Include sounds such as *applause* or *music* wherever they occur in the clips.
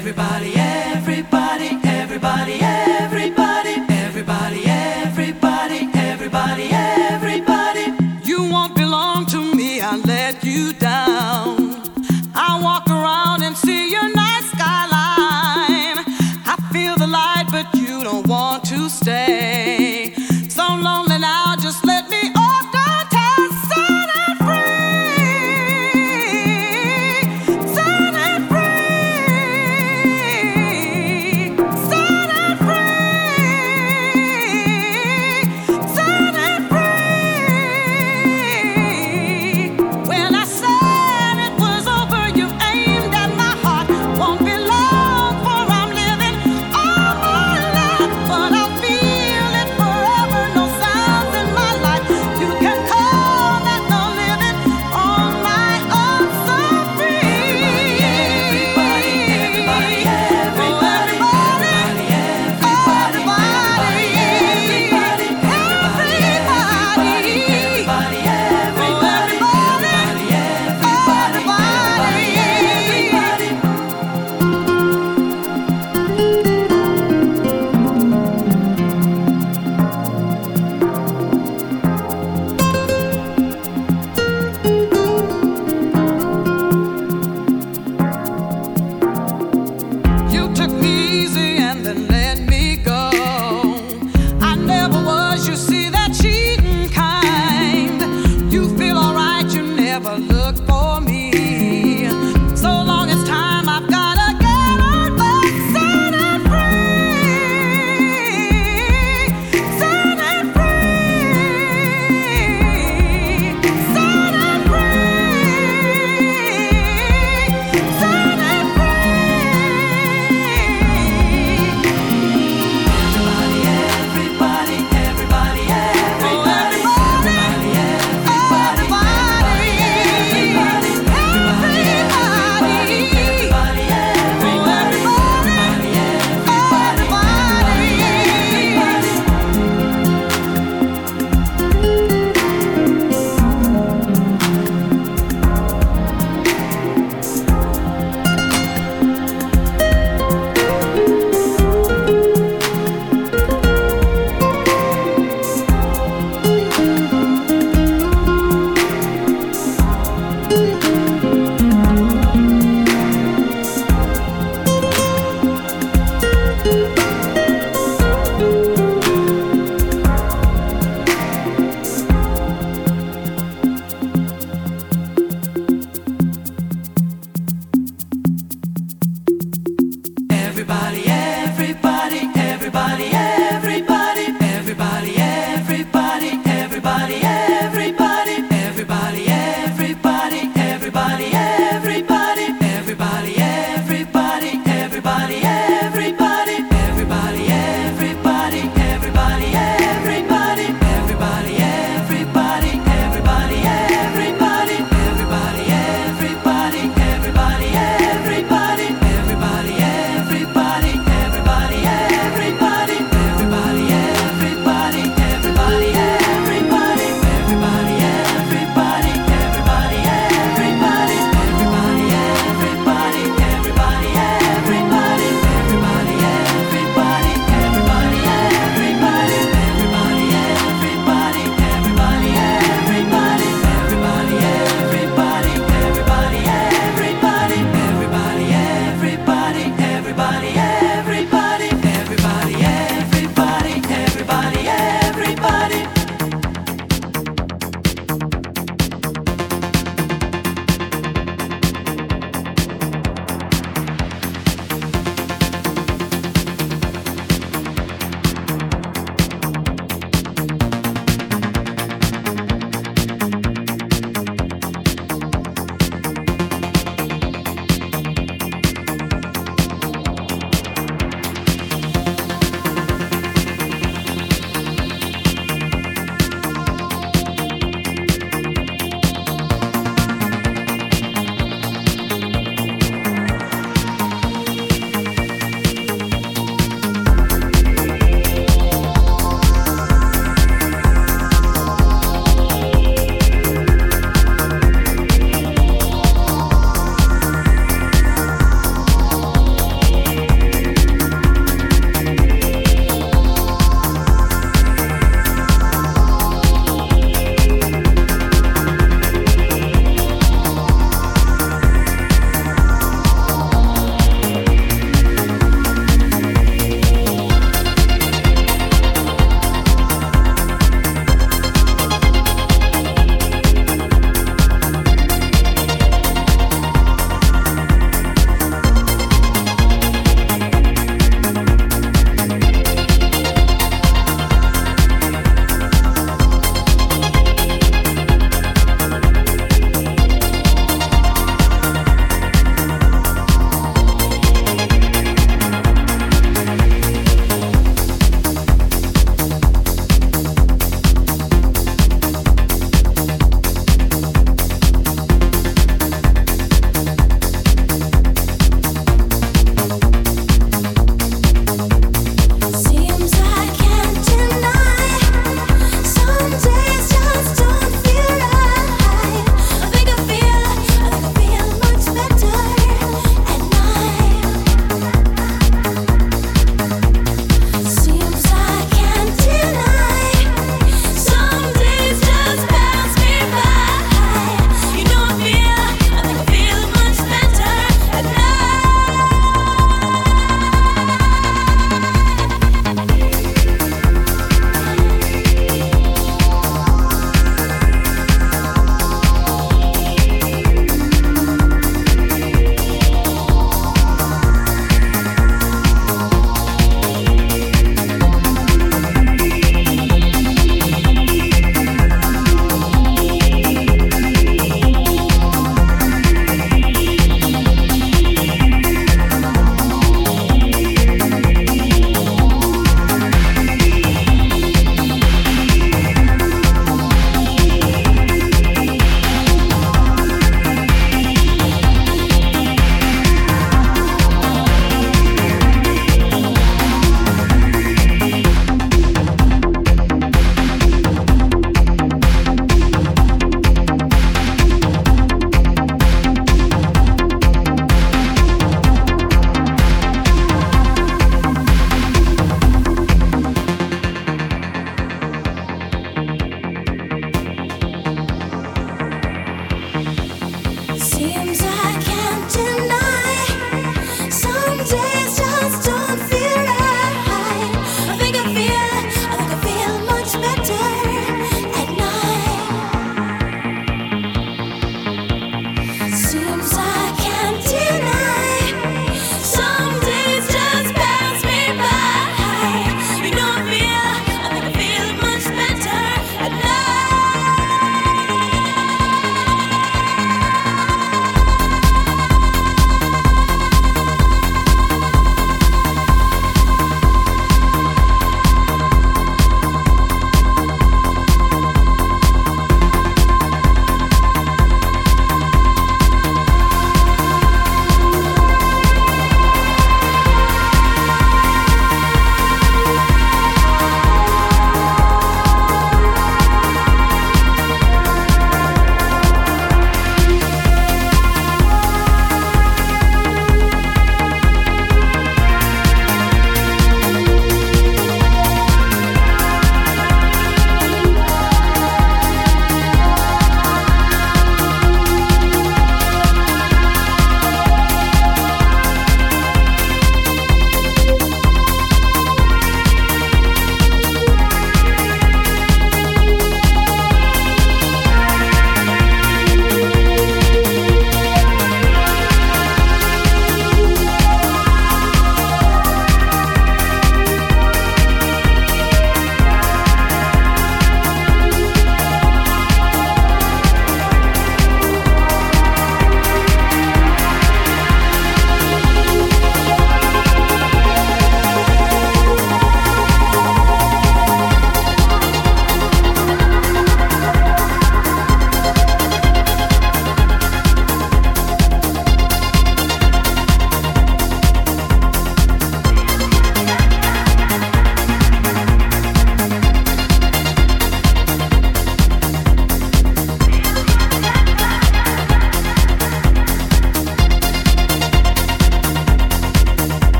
everybody,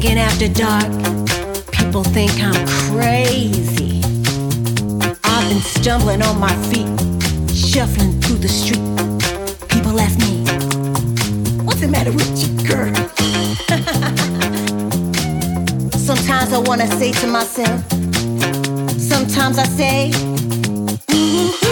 thinking after dark, people think I'm crazy. I've been stumbling on my feet, shuffling through the street. People ask me, What's the matter with you, girl? *laughs* Sometimes I wanna say to myself, Sometimes I say, mm-hmm.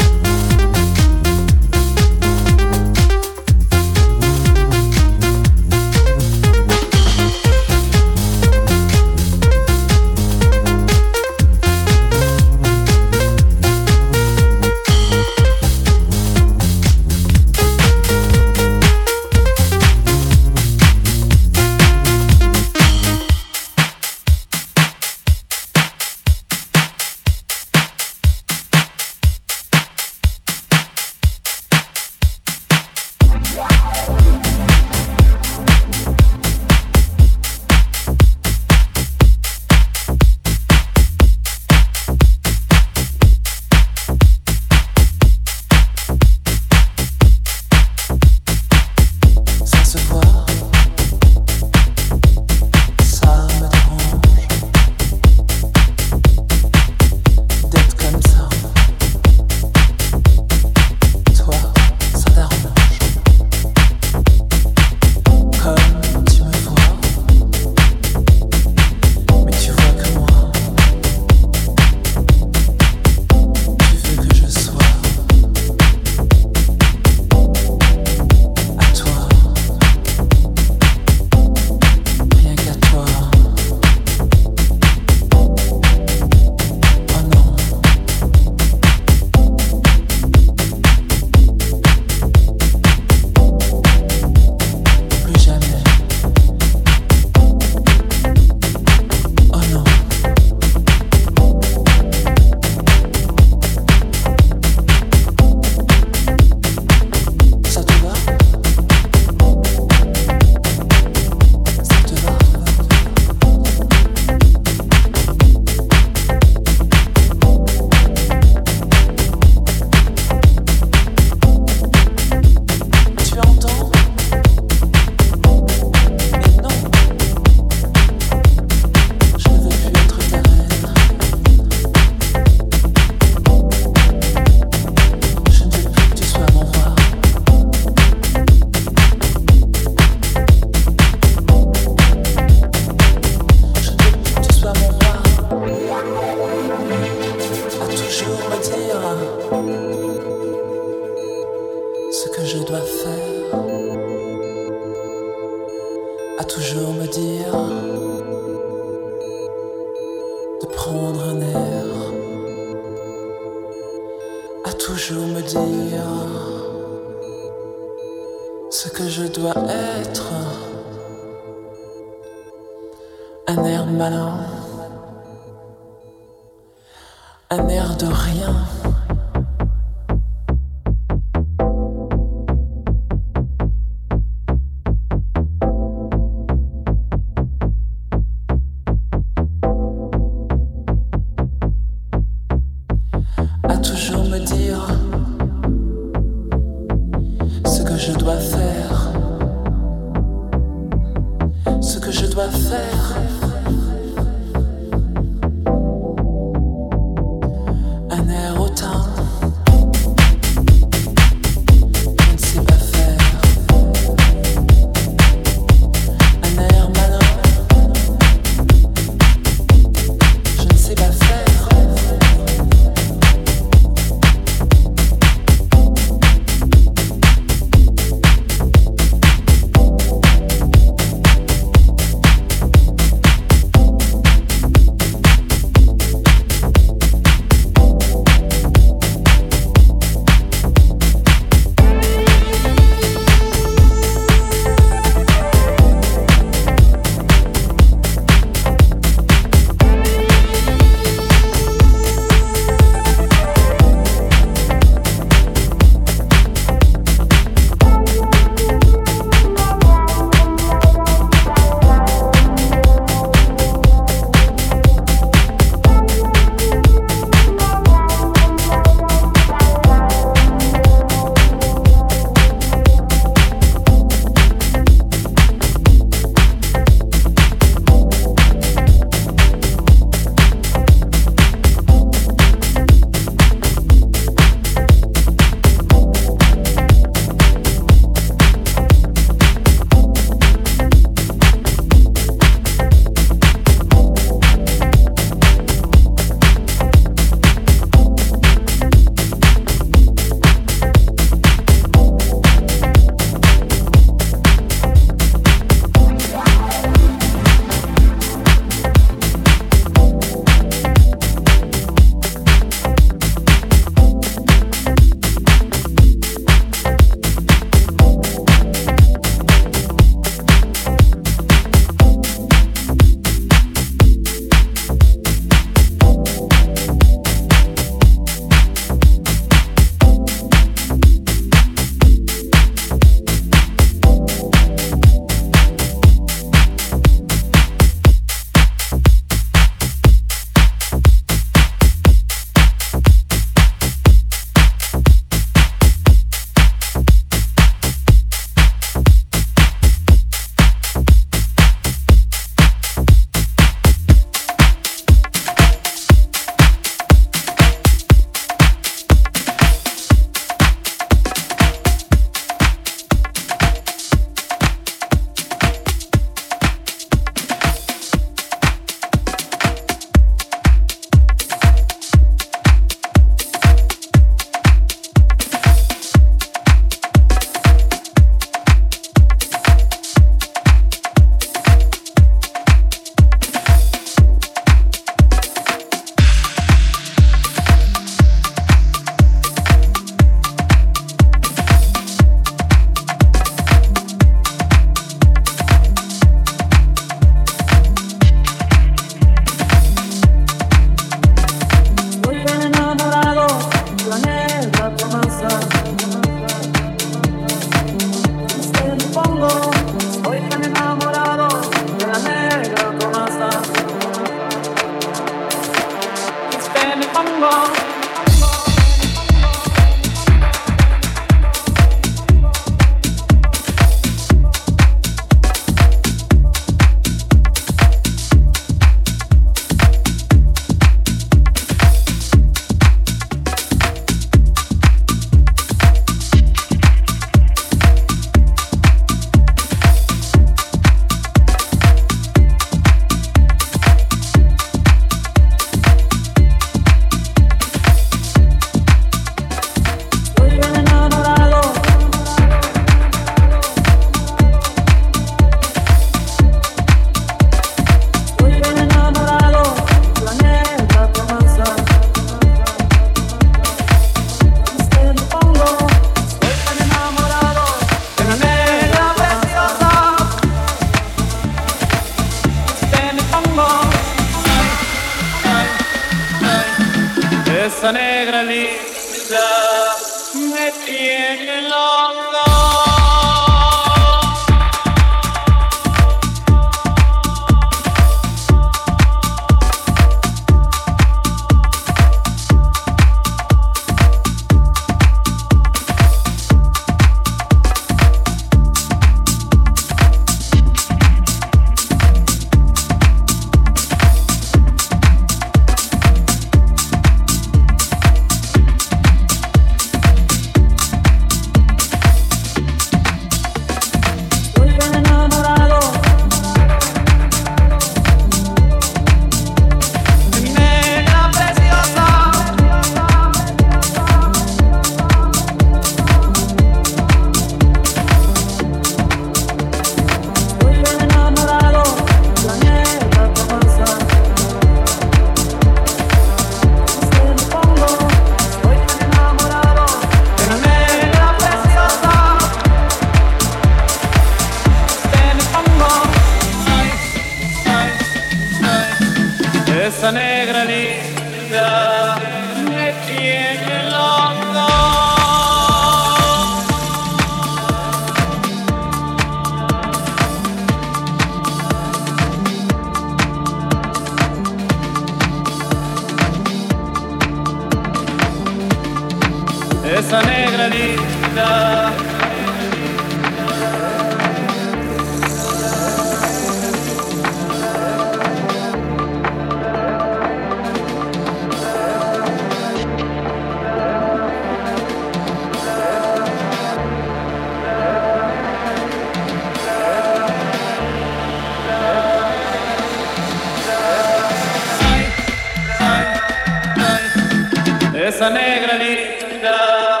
Questa negra linda.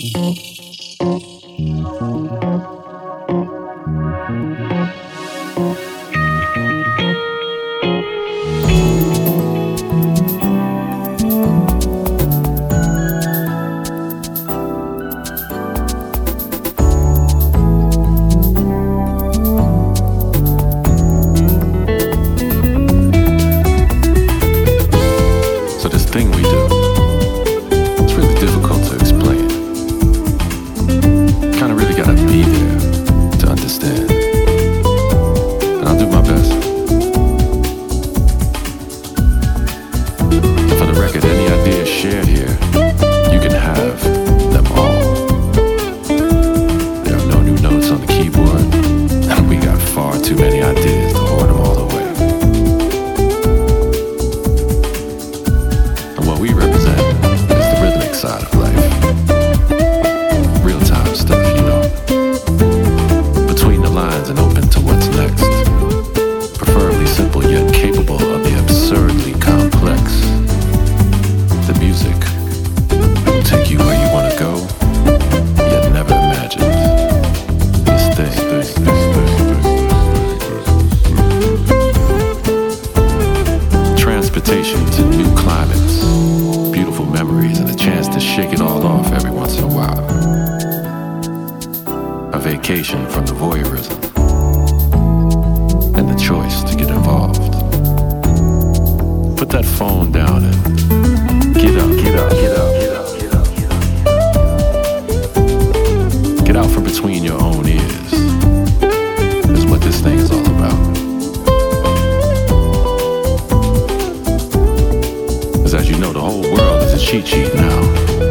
Thank you. Share this thing